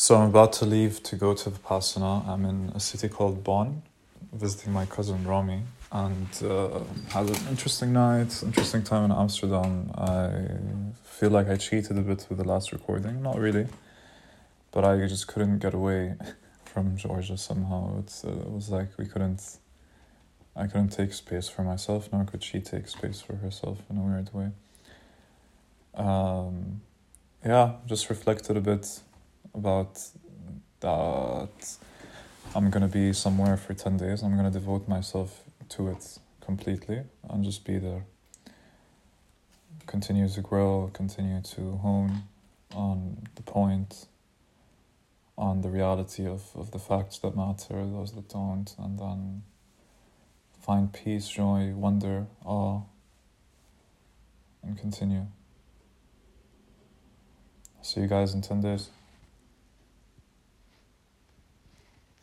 So I'm about to leave to go to Vipassana. I'm in a city called Bonn, visiting my cousin Romy, and uh, had an interesting night, interesting time in Amsterdam. I feel like I cheated a bit with the last recording, not really, but I just couldn't get away from Georgia somehow. It's, uh, it was like we couldn't, I couldn't take space for myself, nor could she take space for herself in a weird way. Um, yeah, just reflected a bit about that I'm gonna be somewhere for 10 days. I'm gonna devote myself to it completely and just be there. Continue to grow, continue to hone on the point, on the reality of, of the facts that matter, those that don't, and then find peace, joy, wonder, awe, and continue. See you guys in 10 days.